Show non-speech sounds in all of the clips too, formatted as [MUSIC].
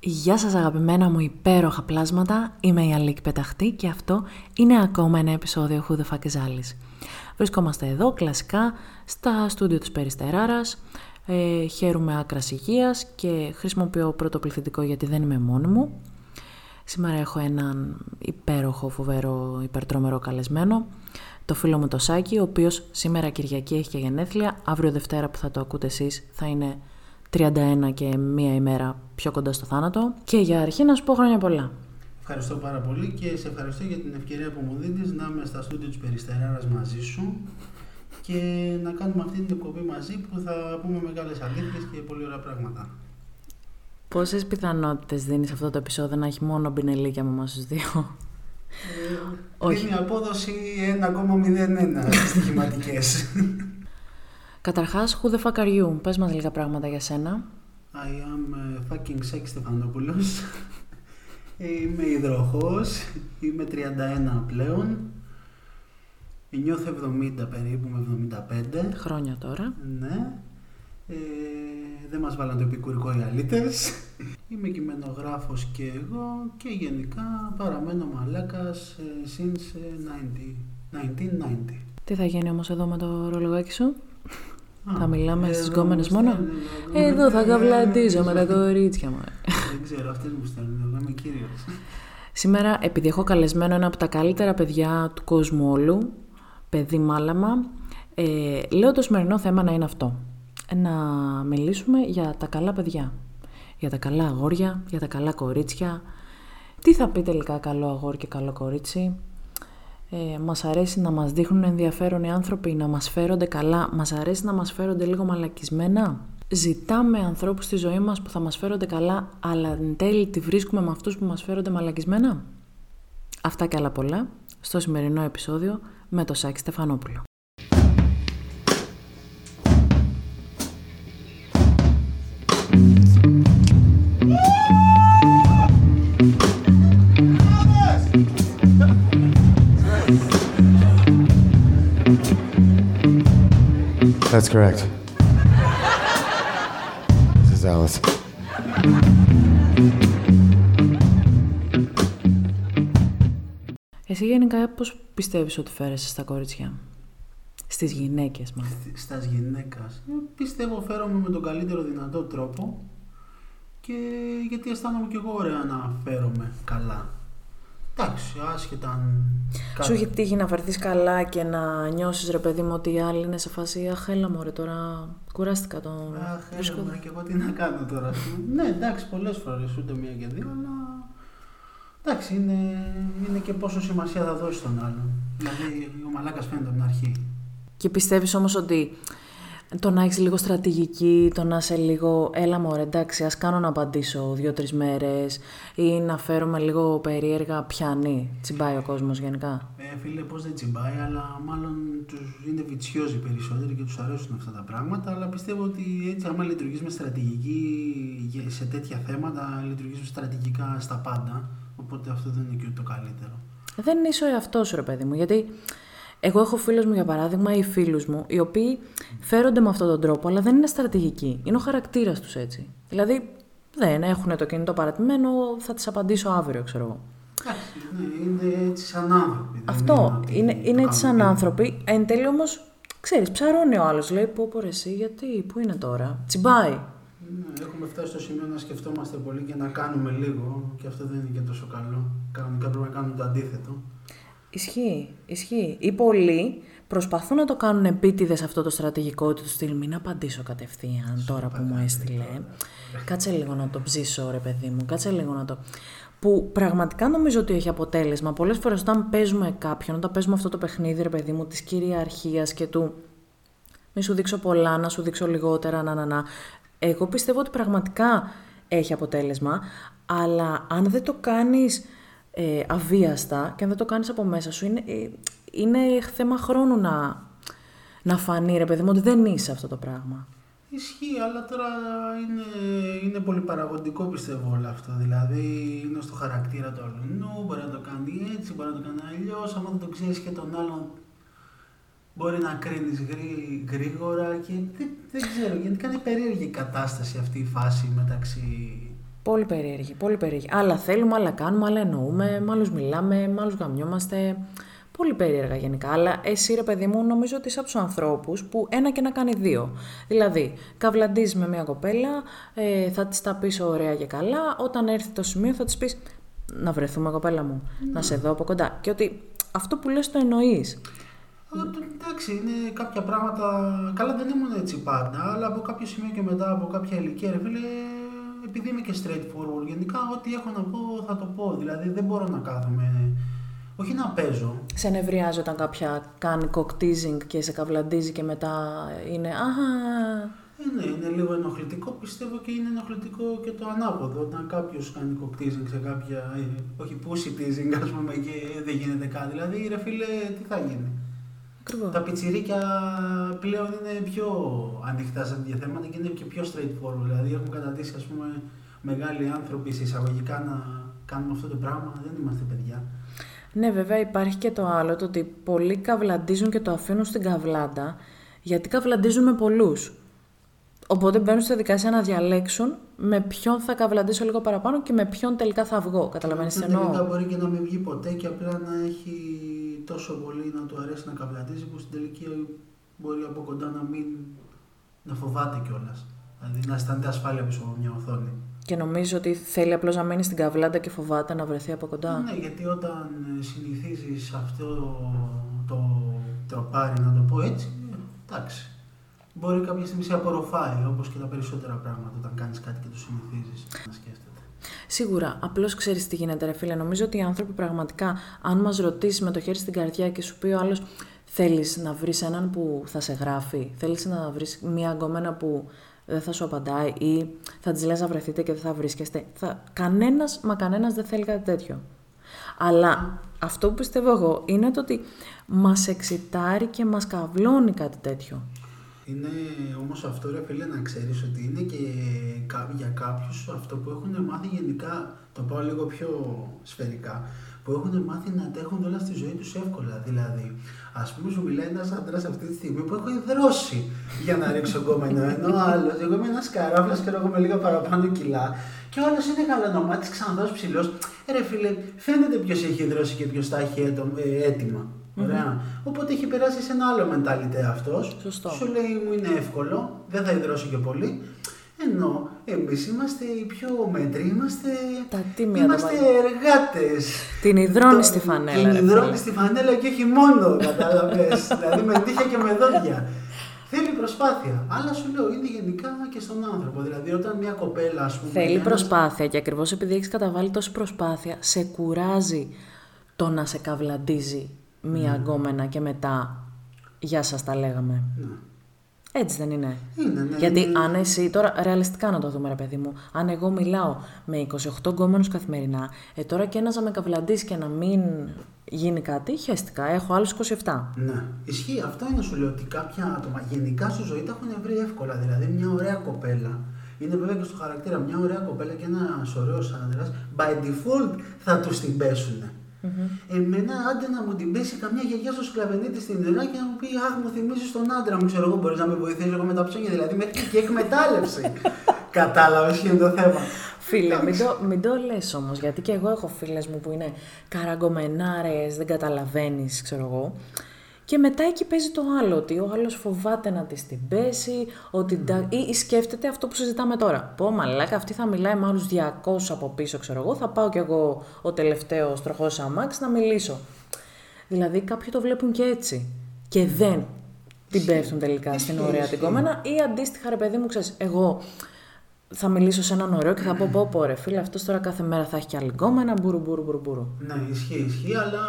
Γεια σας αγαπημένα μου υπέροχα πλάσματα, είμαι η Αλίκη Πεταχτή και αυτό είναι ακόμα ένα επεισόδιο Who the fuck is Alice. Βρισκόμαστε εδώ κλασικά στα στούντιο της Περιστεράρας, ε, χαίρομαι άκρας υγείας και χρησιμοποιώ πρώτο πληθυντικό γιατί δεν είμαι μόνη μου. Σήμερα έχω έναν υπέροχο, φοβερό, υπερτρόμερο καλεσμένο, το φίλο μου το Σάκη, ο οποίος σήμερα Κυριακή έχει και γενέθλια, αύριο Δευτέρα που θα το ακούτε εσείς θα είναι 31 και μία ημέρα πιο κοντά στο θάνατο. Και για αρχή να σου πω χρόνια πολλά. Ευχαριστώ πάρα πολύ και σε ευχαριστώ για την ευκαιρία που μου δίνεις να είμαι στα στούντιο της Περιστεράρας μαζί σου και να κάνουμε αυτή την εκπομπή μαζί που θα πούμε μεγάλες αλήθειες και πολύ ωραία πράγματα. Πόσες πιθανότητες δίνεις αυτό το επεισόδιο να έχει μόνο μπινελίκια με εμάς τους δύο; Ε, Όχι. Δίνει απόδοση 1,01 στοιχηματικές. [LAUGHS] Καταρχάς, who the fuck are you? Πες μας λίγα πράγματα για σένα. I am uh, fucking sex Στεφανόπουλος. [LAUGHS] είμαι υδροχός, είμαι 31 πλέον. Νιώθω 70 περίπου με 75. Χρόνια τώρα. Ναι. Ε, δεν μας βάλαν το επικουρικό οι αλήτες. [LAUGHS] Είμαι κειμενογράφος και εγώ και γενικά παραμένω μαλάκας ε, since 90, 1990. Τι θα γίνει όμως εδώ με το ρολογάκι σου; [LAUGHS] θα μιλάμε στις γκόμενες μόνο; Εδώ θα καβλαντίζω με τα κορίτσια μου. Δεν ξέρω, αυτές μου στέλνουν. Εγώ είμαι κύριος. Σήμερα, επειδή έχω καλεσμένο ένα από τα καλύτερα παιδιά του κόσμου όλου, παιδί μάλαμα, ε, λέω το σημερινό θέμα να είναι αυτό. Να μιλήσουμε για τα καλά παιδιά. Για τα καλά αγόρια, για τα καλά κορίτσια. Τι θα πει τελικά καλό αγόρι και καλό κορίτσι; Ε, μας αρέσει να μας δείχνουν ενδιαφέρον οι άνθρωποι, να μας φέρονται καλά. Μας αρέσει να μας φέρονται λίγο μαλακισμένα. Ζητάμε ανθρώπους στη ζωή μας που θα μας φέρονται καλά, αλλά εν τέλει τη βρίσκουμε με αυτούς που μας φέρονται μαλακισμένα. Αυτά και άλλα πολλά στο σημερινό επεισόδιο με το Σάκη Στεφανόπουλο. That's correct. This is Alice. Εσύ γενικά πώς πιστεύεις ότι φέρεσαι στα κορίτσια, στις γυναίκες μας. Στα γυναίκας. Ε, πιστεύω φέρομαι με τον καλύτερο δυνατό τρόπο και γιατί αισθάνομαι κι εγώ ωραία να φέρομαι καλά. Εντάξει, άσχετα αν. Σου έχει τύχει να φερθεί καλά και να νιώσεις ρε παιδί μου ότι οι άλλοι είναι σε φάση Αχ, έλα μωρέ, τώρα κουράστηκα τον. Αχ, έλα μωρέ, και εγώ τι να κάνω τώρα. ναι, εντάξει, πολλές φορές ούτε μία και δύο, αλλά. Εντάξει, είναι, είναι και πόσο σημασία θα δώσει τον άλλον. Δηλαδή, ο μαλάκας φαίνεται από την αρχή. Και πιστεύεις όμως ότι το να έχεις λίγο στρατηγική, το να είσαι λίγο, έλα μωρέ, εντάξει, ας κάνω να απαντήσω δύο-τρεις μέρες ή να φέρουμε λίγο περίεργα πιάνει. Τσιμπάει ο κόσμος γενικά. Ε, φίλε, πώς δεν τσιμπάει, αλλά μάλλον τους είναι βιτσιόζοι περισσότεροι και τους αρέσουν αυτά τα πράγματα, αλλά πιστεύω ότι έτσι άμα λειτουργείς με στρατηγική σε τέτοια θέματα, λειτουργείς στρατηγικά στα πάντα, οπότε αυτό δεν είναι και το καλύτερο. Δεν είσαι ο εαυτός σου, ρε παιδί μου, γιατί εγώ έχω φίλους μου, για παράδειγμα, ή φίλους μου, οι οποίοι φέρονται με αυτόν τον τρόπο, αλλά δεν είναι στρατηγικοί. Είναι ο χαρακτήρας τους έτσι. Δηλαδή, δεν έχουν το κινητό παρατημένο, θα τις απαντήσω αύριο, ξέρω εγώ. Ναι, είναι έτσι σαν άνθρωποι. Αυτό. Είναι, είναι, είναι έτσι σαν άνθρωποι. Εν τέλει όμως, ξέρεις, ψαρώνει ο άλλος. Λέει, πω, πω, εσύ, γιατί, πού είναι τώρα; Τσιμπάει. Ναι, έχουμε φτάσει στο σημείο να σκεφτόμαστε πολύ και να κάνουμε λίγο και αυτό δεν είναι και τόσο καλό. Κανονικά πρέπει να κάνουμε το αντίθετο. Ισχύει, ισχύει. Οι πολλοί προσπαθούν να το κάνουν επίτηδες αυτό το στρατηγικό του στυλ. Μην απαντήσω κατευθείαν τώρα που μου έστειλε. Κάτσε λίγο να το ψήσω, ρε παιδί μου. Κάτσε λίγο να το. Που πραγματικά νομίζω ότι έχει αποτέλεσμα. Πολλές φορές όταν παίζουμε κάποιον, όταν παίζουμε αυτό το παιχνίδι, ρε παιδί μου, της κυριαρχίας και του. Μη σου δείξω πολλά, να σου δείξω λιγότερα, να, να, να. Εγώ πιστεύω ότι πραγματικά έχει αποτέλεσμα, αλλά αν δεν το κάνεις ε, αβίαστα και αν δεν το κάνεις από μέσα σου, είναι, ε, είναι θέμα χρόνου να, να φανεί, ρε παιδί μου, ότι δεν είσαι αυτό το πράγμα. Ισχύει, αλλά τώρα είναι, είναι πολύ παραγωγικό πιστεύω όλο αυτό. Δηλαδή είναι στο χαρακτήρα του αλλού, μπορεί να το κάνει έτσι, μπορεί να το κάνει αλλιώς. Αν δεν το ξέρεις και τον άλλον, μπορεί να κρίνεις γρήγορα και δεν, δεν ξέρω. Γιατί κάνει περίεργη κατάσταση αυτή η φάση μεταξύ Πολύ περίεργη, πολύ περίεργη. Άλλα θέλουμε, άλλα κάνουμε, άλλα εννοούμε, με άλλους μιλάμε, με άλλους γαμιόμαστε. Πολύ περίεργα γενικά. Αλλά εσύ, ρε παιδί μου, νομίζω ότι είσαι από τους ανθρώπους που ένα και να κάνει δύο. Δηλαδή, καβλαντίζεις με μια κοπέλα, ε, θα της τα πεις ωραία και καλά. Όταν έρθει το σημείο, θα της πεις να βρεθούμε, κοπέλα μου, να σε δω από κοντά. Και ότι αυτό που λες το εννοείς. Ε, Εντάξει, είναι κάποια πράγματα. Καλά, δεν ήμουν έτσι πάντα, αλλά από κάποιο σημείο και μετά, από κάποια ηλικία, ρε φίλε, επειδή είμαι και straightforward, γενικά ό,τι έχω να πω θα το πω. Δηλαδή δεν μπορώ να κάθομαι. Όχι να παίζω. Σε νευριάζει όταν κάποια κάνει cock και σε καβλαντίζει και μετά είναι Αχα. Ε, ναι, είναι λίγο ενοχλητικό. Πιστεύω και είναι ενοχλητικό και το ανάποδο. Όταν κάποιος κάνει cock σε κάποια. Ε, όχι pussy teasing, ας πούμε, και δεν γίνεται κάτι. Δηλαδή, ρε φίλε, τι θα γίνει. Ακριβώς. Τα πιτσιρίκια πλέον είναι πιο ανοιχτά σε τέτοια θέματα και είναι και πιο straightforward. Δηλαδή έχουν καταντήσει ας πούμε μεγάλοι άνθρωποι σε εισαγωγικά να κάνουμε αυτό το πράγμα. Δεν είμαστε παιδιά. Ναι, βέβαια υπάρχει και το άλλο, το ότι πολλοί καβλαντίζουν και το αφήνουν στην καβλάντα, γιατί καβλαντίζουν με πολλούς. Οπότε μπαίνουν στη διαδικασία να διαλέξουν με ποιον θα καβλαντήσω λίγο παραπάνω και με ποιον τελικά θα βγω. Καταλαβαίνεις τι Και τελικά εννοώ; μπορεί και να μην βγει ποτέ και απλά να έχει τόσο πολύ να του αρέσει να καβλαντίζει που στην τελική μπορεί από κοντά να μην να φοβάται κιόλας. Δηλαδή να αισθάνεται ασφάλεια πίσω από μια οθόνη. Και νομίζω ότι θέλει απλώς να μείνει στην καβλάντα και φοβάται να βρεθεί από κοντά. Ναι, γιατί όταν συνηθίζεις αυτό το τροπάρι, να το πω έτσι, ε, εντάξει. Μπορεί κάποια στιγμή σε απορροφάει, όπως και τα περισσότερα πράγματα, όταν κάνεις κάτι και το συνηθίζεις να σκέφτεται. Σίγουρα. Απλώς ξέρεις τι γίνεται, ρε φίλε. Νομίζω ότι οι άνθρωποι πραγματικά, αν μας ρωτήσεις με το χέρι στην καρδιά και σου πει ο άλλος, θέλεις να βρεις έναν που θα σε γράφει, θέλεις να βρεις μία γκόμενα που δεν θα σου απαντάει ή θα της λες να βρεθείτε και δεν θα βρίσκεστε. Θα... Κανένας, μα κανένας δεν θέλει κάτι τέτοιο. Αλλά αυτό που πιστεύω εγώ είναι το ότι μας εξητάρει και μας καβλώνει κάτι τέτοιο. Είναι όμως αυτό, ρε φίλε, να ξέρεις ότι είναι και κα- για κάποιους αυτό που έχουν μάθει γενικά, το πάω λίγο πιο σφαιρικά, που έχουν μάθει να αντέχουν όλα στη ζωή τους εύκολα. Δηλαδή, ας πούμε, σου μιλάει ένας άντρας αυτή τη στιγμή που έχω υδρώσει για να ρίξω γκόμενο. Ενώ ο άλλος, εγώ είμαι ένας καράφλας και εγώ με λίγα παραπάνω κιλά. Και ο άλλος είναι γαλανομάτι, ξαναδό ψηλός. Ε, ρε φίλε, φαίνεται ποιος έχει υδρώσει και ποιος τα έχει έτο- ε, έτοιμα. Ωραία. Οπότε έχει περάσει σε ένα άλλο mentality αυτός. Σωστό. Σου λέει μου είναι εύκολο, δεν θα υδρώσει και πολύ. Ενώ εμείς είμαστε οι πιο μέτροι, είμαστε. Τα τίμια Είμαστε τα μάτια. εργάτες. Την υδρώνει στη φανέλα. Την ρε υδρώνει φίλε. στη φανέλα και όχι μόνο, [LAUGHS] κατάλαβες. δηλαδή με τύχια και με δόντια. Θέλει προσπάθεια. Αλλά σου λέω είναι γενικά και στον άνθρωπο. Δηλαδή όταν μια κοπέλα, ας πούμε. Θέλει ένας- προσπάθεια και ακριβώς επειδή έχεις καταβάλει τόση προσπάθεια, σε κουράζει το να σε καβλαντίζει μία γκόμενα και μετά «Γεια σας τα λέγαμε». Ναι. Έτσι δεν είναι. Είναι, ναι, Γιατί είναι- αν εσύ, τώρα ρεαλιστικά να το δούμε ρε παιδί μου, αν εγώ μιλάω με 28 γκόμενους καθημερινά, ε, τώρα και ένας να με καβλαντήσει και να μην γίνει κάτι, χαίστηκα, έχω άλλους 27. Ναι, ισχύει. Αυτό είναι σου λέω ότι κάποια άτομα γενικά στη ζωή τα έχουν βρει εύκολα. Δηλαδή, μια ωραία κοπέλα. Είναι βέβαια και στο χαρακτήρα. Μια ωραία κοπέλα και ένας ωραίος άντρα, by default θα τους την πέσουν. Εμένα, άντε να μου την πέσει καμιά γιαγιά στο σκλαβενίτη στην νερά και να μου πει Αχ, μου θυμίζεις τον άντρα μου, ξέρω εγώ, μπορείς να με βοηθήσεις εγώ με τα ψώνια. Δηλαδή, μέχρι και εκμετάλλευση. [LAUGHS] Κατάλαβες ποιο είναι το θέμα. Φίλε, μην το, μην το λες όμως, γιατί και εγώ έχω φίλες μου που είναι καραγκομενάρες, δεν καταλαβαίνεις, ξέρω εγώ. Και μετά εκεί παίζει το άλλο, ότι ο άλλος φοβάται να της την πέσει, ότι ντα- ή, ή σκέφτεται αυτό που συζητάμε τώρα. Πω μαλάκα, αυτή θα μιλάει με άλλους 200 από πίσω, ξέρω εγώ, θα πάω κι εγώ ο τελευταίος τροχός αμάξ να μιλήσω. Δηλαδή κάποιοι το βλέπουν και έτσι και δεν την πέφτουν τελικά στην Ισχύει, ωραία ισχύει. την κόμενα ή αντίστοιχα ρε παιδί μου, ξέρεις, εγώ θα μιλήσω σε έναν ωραίο και θα πω πω πω ρε φίλε αυτός τώρα κάθε μέρα θα έχει κι άλλη γκόμενα, μπουρου μπουρου μπουρου μπουρου. Ναι, ισχύει, ισχύει, αλλά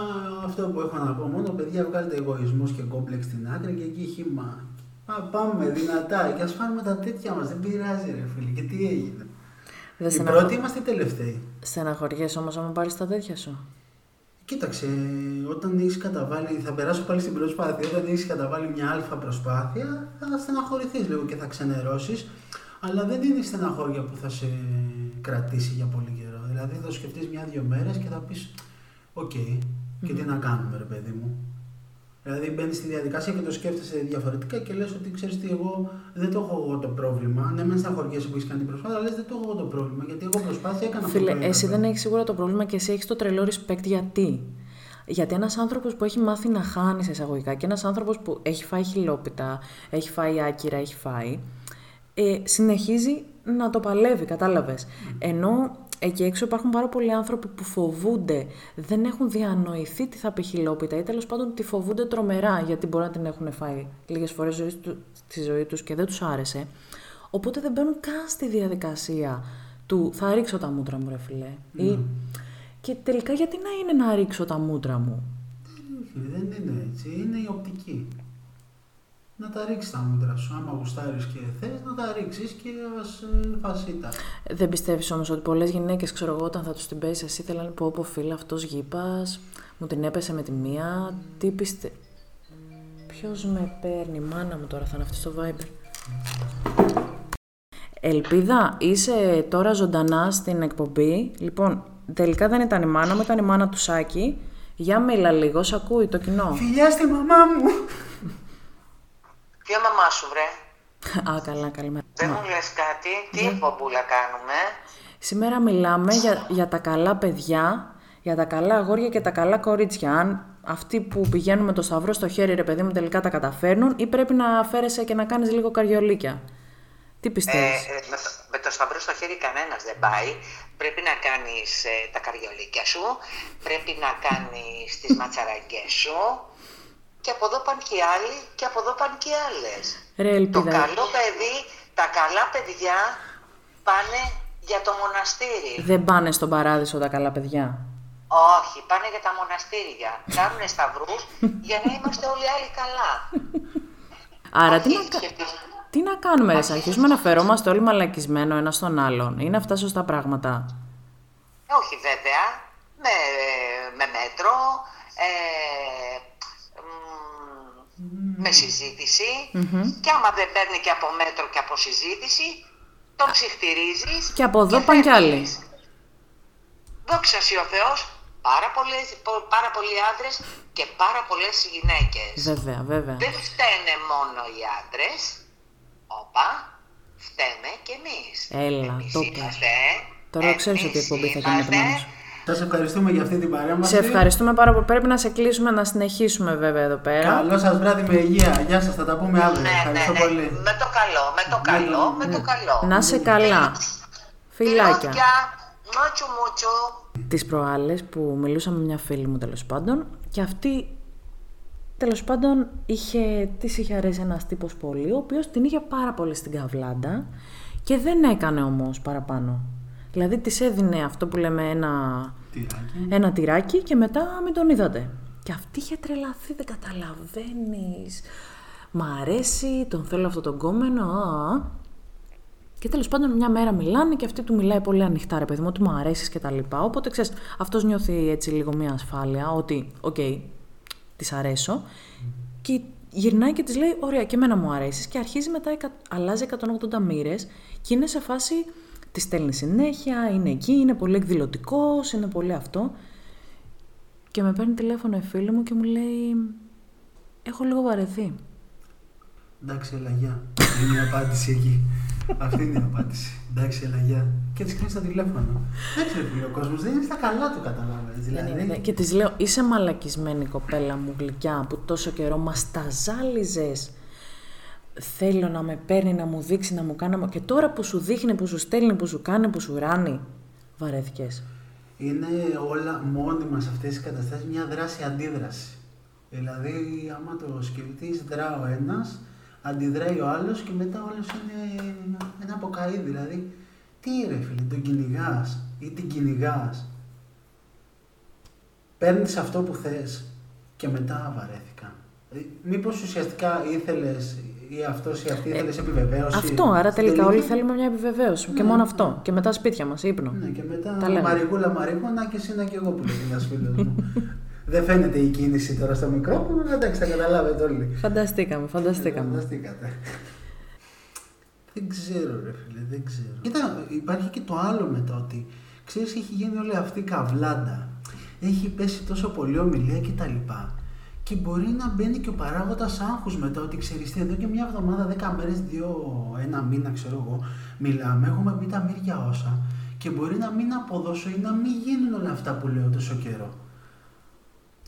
αυτό που έχω να πω μόνο, παιδιά, βγάλετε εγωισμός και κόμπλεξ στην άκρη και εκεί χύμα. Α, πάμε δυνατά και ας πάρουμε τα τέτοια μας. Δεν πειράζει, ρε φίλε. Και τι έγινε. Δεν Οι στεναχω... πρώτοι είμαστε οι τελευταίοι. στεναχωριέσαι όμως άμα πάρεις τα τέτοια σου. Κοίταξε, όταν έχεις καταβάλει, θα περάσω πάλι στην προσπάθεια. Όταν έχεις καταβάλει μια αλφα προσπάθεια, θα στεναχωρηθείς λίγο και θα ξενερώσεις. Αλλά δεν είναι η στεναχώρια που θα σε κρατήσει για πολύ καιρό. Δηλαδή θα σκεφτείς μια-δύο μέρες και θα πεις: Οκ, και τι να κάνουμε, ρε παιδί μου. Δηλαδή μπαίνεις στη διαδικασία και το σκέφτεσαι διαφορετικά και λες ότι ξέρεις τι, εγώ δεν το έχω εγώ το πρόβλημα. Ναι, μεν στεναχωριέσαι που έχεις κάνει προσπάθεια, αλλά λες, δεν το έχω εγώ το πρόβλημα. Γιατί εγώ προσπάθεια έκανα αυτό. Φίλε, που εσύ έπρεπε. δεν έχεις σίγουρα το πρόβλημα και εσύ έχεις το τρελό respect γιατί; Γιατί ένας άνθρωπος που έχει μάθει να χάνεις σε εισαγωγικά και ένας άνθρωπος που έχει φάει χιλόπιτα, έχει φάει άκυρα, έχει φάει, ε, συνεχίζει να το παλεύει, κατάλαβες. Ενώ εκεί έξω υπάρχουν πάρα πολλοί άνθρωποι που φοβούνται, δεν έχουν διανοηθεί τι θα πει χιλόπιτα ή τέλος πάντων τη φοβούνται τρομερά γιατί μπορεί να την έχουν φάει λίγες φορές στη ζωή τους και δεν τους άρεσε. Οπότε δεν μπαίνουν καν στη διαδικασία του θα ρίξω τα μούτρα μου, ρε φιλέ. Ή, και τελικά γιατί να είναι να ρίξω τα μούτρα μου; Όχι, δεν είναι έτσι. Είναι η οπτική. Να τα ρίξεις τα μούτρα σου. Άμα γουστάρεις και θες, να τα ρίξεις και ας φασίτα. Δεν πιστεύεις όμως ότι πολλές γυναίκες, ξέρω εγώ, όταν θα τους την πέσεις, εσύ θέλανε πω πω φίλε αυτός γήπας, μου την έπεσε με τη μία. Τι πιστε. Ποιος με παίρνει, μάνα μου τώρα θα είναι αυτή στο Viber. Ελπίδα, είσαι τώρα ζωντανά στην εκπομπή. Λοιπόν, τελικά δεν ήταν η μάνα μου, ήταν η μάνα του Σάκη. Για μίλα λίγο, σ' ακούει το κοινό. Φιλιά στη μαμά μου! Ποια μαμάς σου, βρε; Α, καλά, καλημέρα. Δεν μου λες κάτι. Τι εκπομπούλα κάνουμε; Σήμερα μιλάμε για, για τα καλά παιδιά, για τα καλά αγόρια και τα καλά κορίτσια. Αν αυτοί που πηγαίνουν με το σταυρό στο χέρι, ρε παιδί μου, τελικά τα καταφέρνουν ή πρέπει να φέρεσαι και να κάνεις λίγο καριολίκια; Τι Ε, πιστεύεις; ε, με, το, με το σταυρό στο χέρι κανένας δεν πάει. Πρέπει να κάνεις ε, τα καριολίκια σου. Πρέπει να κάνεις τις ματσαραγκές σου. Και από εδώ πάνε και οι άλλοι και από εδώ πάνε και οι άλλες. Ρε Το Ελπίδα, καλό παιδί, τα καλά παιδιά πάνε για το μοναστήρι. δεν πάνε στον παράδεισο τα καλά παιδιά. Όχι, πάνε για τα μοναστήρια. [LAUGHS] Κάνουν σταυρούς για να είμαστε όλοι άλλοι καλά. Άρα τι Όχι να, κα- σχετικά. τι να κάνουμε, ρε, ας αρχίσουμε να φερόμαστε όλοι μαλακισμένο ένα στον άλλον. Είναι αυτά σωστά πράγματα. Όχι βέβαια, με, με μέτρο, ε, μ, με συζήτηση και άμα δεν παίρνει και από μέτρο και από συζήτηση, τον ψυχτηρίζεις Και από εδώ πάνε κι άλλοι. φεύγεις. Δόξα σοι ο Θεός, πάρα, πολλές, πο- πάρα πολλοί άντρες και πάρα πολλές γυναίκες. Βέβαια, βέβαια. Δεν φταίνε μόνο οι άντρες, όπα, φταίμε κι εμείς. Έλα, εμείς το πες. είμαστε, Τώρα εμείς ξέρεις ότι η εκπομπή θα γίνεται είμαστε μόνος. Θα σε ευχαριστούμε για αυτή την παρέμβαση. Σε ευχαριστούμε πάρα πολύ. Πρέπει να σε κλείσουμε να συνεχίσουμε βέβαια εδώ πέρα. Καλό σας βράδυ με υγεία. Γεια σας, θα τα πούμε αύριο. Ναι, ναι, Ευχαριστώ ναι. πολύ. Με το καλό, με το καλό, με το καλό. Να σε καλά. Φιλάκια. Φιλάκια. Μότσου μότσου. Τις προάλλες που μιλούσα με μια φίλη μου τέλος πάντων και αυτή τέλος πάντων είχε, της είχε αρέσει ένας τύπος πολύ ο οποίος την είχε πάρα πολύ στην καβλάντα και δεν έκανε όμως παραπάνω. Δηλαδή της έδινε αυτό που λέμε ένα, Τυράκι. ένα τυράκι και μετά μην τον είδατε. Και αυτή είχε τρελαθεί, δεν καταλαβαίνεις. Μ' αρέσει, τον θέλω αυτό τον κόμενο. α, α». Και τέλος πάντων, μια μέρα μιλάνε και αυτή του μιλάει πολύ ανοιχτά, ρε παιδί μου, ότι μου αρέσεις και τα λοιπά. Οπότε ξέρεις, αυτός νιώθει έτσι λίγο μια ασφάλεια, ότι, OK, okay, της αρέσω. Και γυρνάει και της λέει: Ωραία, και εμένα μου αρέσεις. Και αρχίζει μετά, εκα- αλλάζει 180 μοίρες και είναι σε φάση. Τη στέλνει συνέχεια, είναι εκεί, είναι πολύ εκδηλωτικός, είναι πολύ αυτό. Και με παίρνει τηλέφωνο η φίλη μου και μου λέει: Έχω λίγο βαρεθεί. Εντάξει, έλα, γεια. Είναι η απάντηση εκεί. Αυτή είναι η απάντηση. Εντάξει, έλα, γεια. Και της κλείνεις το τηλέφωνο. Εντάξει, ρε φίλε, ο κόσμος δεν είναι στα καλά του, καταλάβει. Δηλαδή, Ναι, Και της λέω, είσαι μαλακισμένη κοπέλα μου γλυκιά που τόσο καιρό μας τα ζάλιζες. Θέλω να με παίρνει, να μου δείξει, να μου κάνει. Και τώρα που σου δείχνει, που σου στέλνει, που σου κάνει, που σου ράνει, βαρέθηκες. είναι όλα μόνιμα σε αυτές τις καταστάσεις μια δράση-αντίδραση. Δηλαδή, άμα το σκεφτείς, δρά ο ένας, αντιδράει ο άλλος και μετά ο άλλος είναι ένα αποκαεί. Δηλαδή, τι ρε φίλε, τον κυνηγάς ή την κυνηγάς. Παίρνεις αυτό που θες και μετά βαρέθηκα. Ε, Μήπως ουσιαστικά ήθελες ή αυτός ή αυτή ήθελες επιβεβαίωση. Αυτό, άρα Στην τελικά όλοι τελική- θέλουμε μια επιβεβαίωση. Και Ναι, μόνο ναι. αυτό. Και μετά σπίτια μας, ύπνο. Ναι, και μετά Τα λέμε. Μαριγούλα Μαριγούνα και εσύ και εγώ που λέει ένας φίλος μου. [LAUGHS] Δεν φαίνεται η κίνηση τώρα στο μικρόφωνο, αλλά εντάξει, θα καταλάβετε όλοι. Φανταστήκαμε, φανταστήκαμε. Φανταστήκατε. Δεν ξέρω, ρε φίλε, δεν ξέρω. Κοίτα, υπάρχει και το άλλο μετά ότι ξέρεις, έχει γίνει όλη αυτή η καβλάντα. Έχει πέσει τόσο πολύ ομιλία και τα λοιπά. Και μπορεί να μπαίνει και ο παράγοντας άγχους μετά, ότι ξέρεις τι, εδώ και μια εβδομάδα, δέκα μέρες, δύο, ένα μήνα, ξέρω εγώ, μιλάμε, έχουμε πει τα μύρια όσα. Και μπορεί να μην αποδώσω ή να μην γίνουν όλα αυτά που λέω τόσο καιρό.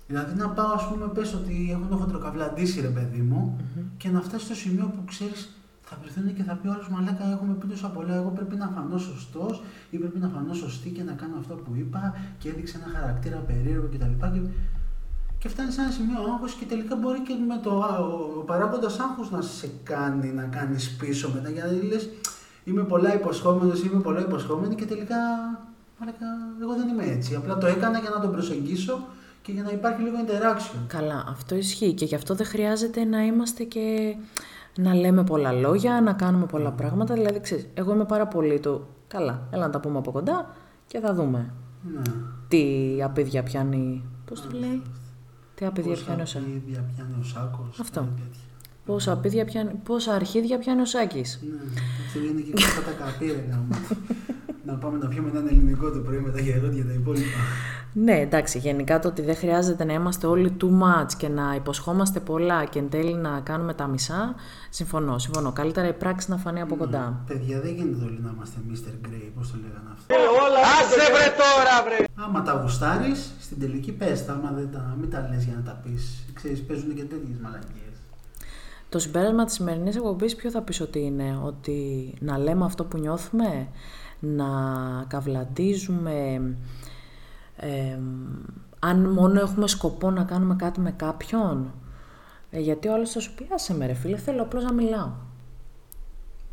Δηλαδή να πάω, ας πούμε, πες ότι έχω, έχω τροκαβλαντήσει ρε παιδί μου και να φτάσει στο σημείο που ξέρεις, θα βρεθούν και θα πει όλο μαλάκα, έχουμε πει τόσα πολλά. Εγώ πρέπει να φανώ σωστός ή πρέπει να φανώ σωστή και να κάνω αυτό που είπα και έδειξε ένα χαρακτήρα περίεργο κτλ. Και, και φτάνει σε ένα σημείο άγχος και τελικά μπορεί και με το ο παράγοντας άγχος να σε κάνει να κάνεις πίσω μετά. Γιατί λες, είμαι πολλά υποσχόμενος, είμαι πολλά υποσχόμενη και τελικά. Μαλάκα, εγώ δεν είμαι έτσι. Απλά το έκανα για να τον προσεγγίσω και για να υπάρχει λίγο interaction. Καλά, αυτό ισχύει και γι' αυτό δεν χρειάζεται να είμαστε και να λέμε πολλά λόγια, να κάνουμε πολλά πράγματα. Δηλαδή, ξέρεις, εγώ είμαι πάρα πολύ το καλά, έλα να τα πούμε από κοντά και θα δούμε. Ναι. Τι απίδια πιάνει, πώς το λέει, τι απίδια Πόσα πιάνει ο Σάκης; αρχίδια πιάνει ο Σάκος. Αυτό. κάτι τέτοια. Πόσα, απίδια πιάνει, πόσα αρχίδια πιάνει ο Σάκης; Ναι, αυτό είναι και αυτά τα καπήρε Να πάμε να πιούμε έναν ελληνικό το πρωί με τα γερόντια τα υπόλοιπα. Ναι, εντάξει, γενικά το ότι δεν χρειάζεται να είμαστε όλοι too much και να υποσχόμαστε πολλά και εν τέλει να κάνουμε τα μισά, συμφωνώ, συμφωνώ. Καλύτερα η πράξη να φανεί από κοντά. Παιδιά, δεν γίνεται όλοι να είμαστε Mr. Grey, πώς το λέγανε αυτό. Άσε βρε τώρα βρε! Άμα τα γουστάρεις, στην τελική πες τα. Άμα δεν τα, μην τα λες για να τα πεις. Ξέρεις, παίζουν και τέτοιες μαλακίες. Το συμπέρασμα της σημερινής εκπομπής ποιο θα πεις ότι είναι, ότι να λέμε αυτό που νιώθουμε, να καυλαντίζουμε, ε, αν μόνο έχουμε σκοπό να κάνουμε κάτι με κάποιον, ε, γιατί ο άλλος θα σου πει, άσε με ρε φίλε, θέλω απλώς να μιλάω.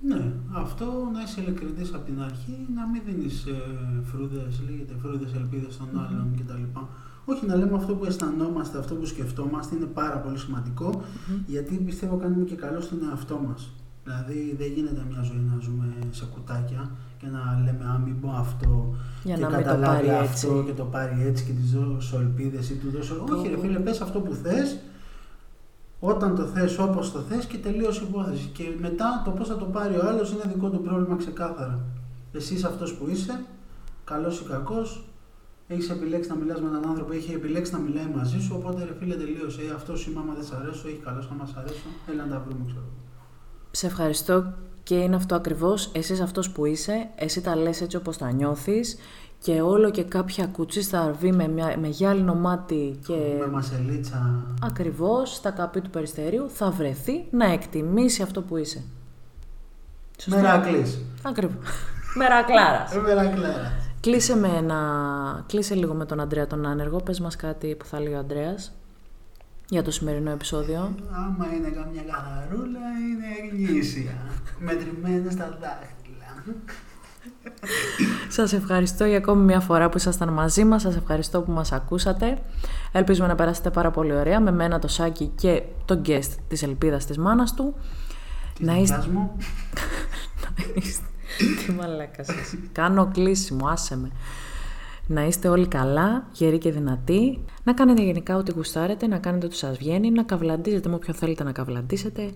Ναι, αυτό να είσαι ειλικρινής από την αρχή, να μην δίνεις ε, φρούδες, λέγεται φρούδες ελπίδες στον άλλον κτλ. Όχι να λέμε αυτό που αισθανόμαστε, αυτό που σκεφτόμαστε είναι πάρα πολύ σημαντικό, γιατί πιστεύω κάνουμε και καλό στον εαυτό μας. Δηλαδή δεν γίνεται μια ζωή να ζούμε σε κουτάκια και να λέμε Α, μην πω αυτό Για και να μην το καταλάβει πάρει αυτό έτσι. και το πάρει έτσι και τη δώσω ελπίδες ή του δώσω. Όχι, ρε φίλε, πες αυτό που θες, όταν το θες όπως το θες και τελείωσε η υπόθεση. Και μετά το πώς θα το πάρει ο άλλος είναι δικό του πρόβλημα ξεκάθαρα. Εσύ είσαι αυτός που είσαι, καλός ή κακός, έχεις επιλέξει να μιλάς με έναν άνθρωπο, έχει επιλέξει να μιλάει μαζί σου, οπότε ρε φίλε τελείωσε. Ε, αυτός είμαι άμα δεν σ' αρέσω, έχει καλός άμα σ' αρέσω, έλα να τα βρούμε ξέρω. Σε ευχαριστώ και είναι αυτό ακριβώς, εσύ είσαι αυτός που είσαι, εσύ τα λες έτσι όπως τα νιώθεις και όλο και κάποια κουτσί στα αρβή με, μια, με γυάλινο μάτι και Με μασελίτσα. ακριβώς στα καπί του περιστερίου θα βρεθεί να εκτιμήσει αυτό που είσαι. Μεράκλης. Ακριβώς. Μερακλάρας. Ε, Μερακλάρας. Κλείσε, με ένα... Κλείσε λίγο με τον Αντρέα τον άνεργο. Πες μας κάτι που θα λέει ο Αντρέας για το σημερινό επεισόδιο. Άμα είναι καμιά καθαρούλα είναι γνήσια. Μετρημένα στα δάχτυλα. Σας ευχαριστώ για ακόμη μια φορά που ήσασταν μαζί μας. Σας ευχαριστώ που μας ακούσατε. Ελπίζουμε να περάσετε πάρα πολύ ωραία με μένα, το Σάκη και το guest της ελπίδας της μάνας του. Της Να είστε... δικιάς μου. [LAUGHS] Τι μαλάκα σας. Κάνω κλείσιμο, άσε με. Να είστε όλοι καλά, γεροί και δυνατοί. Να κάνετε γενικά ό,τι γουστάρετε, να κάνετε ό,τι σας βγαίνει, να καυλαντίζετε με όποιον θέλετε να καυλαντίσετε.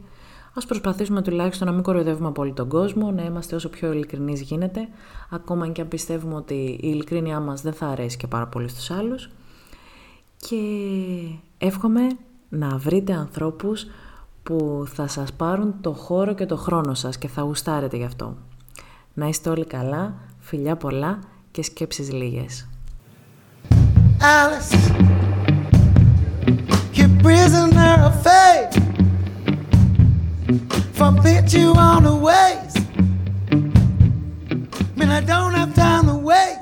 Ας προσπαθήσουμε τουλάχιστον να μην κοροϊδεύουμε πολύ τον κόσμο, να είμαστε όσο πιο ειλικρινείς γίνεται, ακόμα και αν πιστεύουμε ότι η ειλικρίνειά μας δεν θα αρέσει και πάρα πολύ στους άλλους. Και εύχομαι να βρείτε ανθρώπους που θα σας πάρουν το χώρο και το χρόνο σας και θα γουστάρετε γι' αυτό. Να είστε όλοι καλά, φιλιά πολλά και σκέψεις λίγες. Alice, you're prisoner of fate. Forbid you on the ways. Man, I don't have time to wait.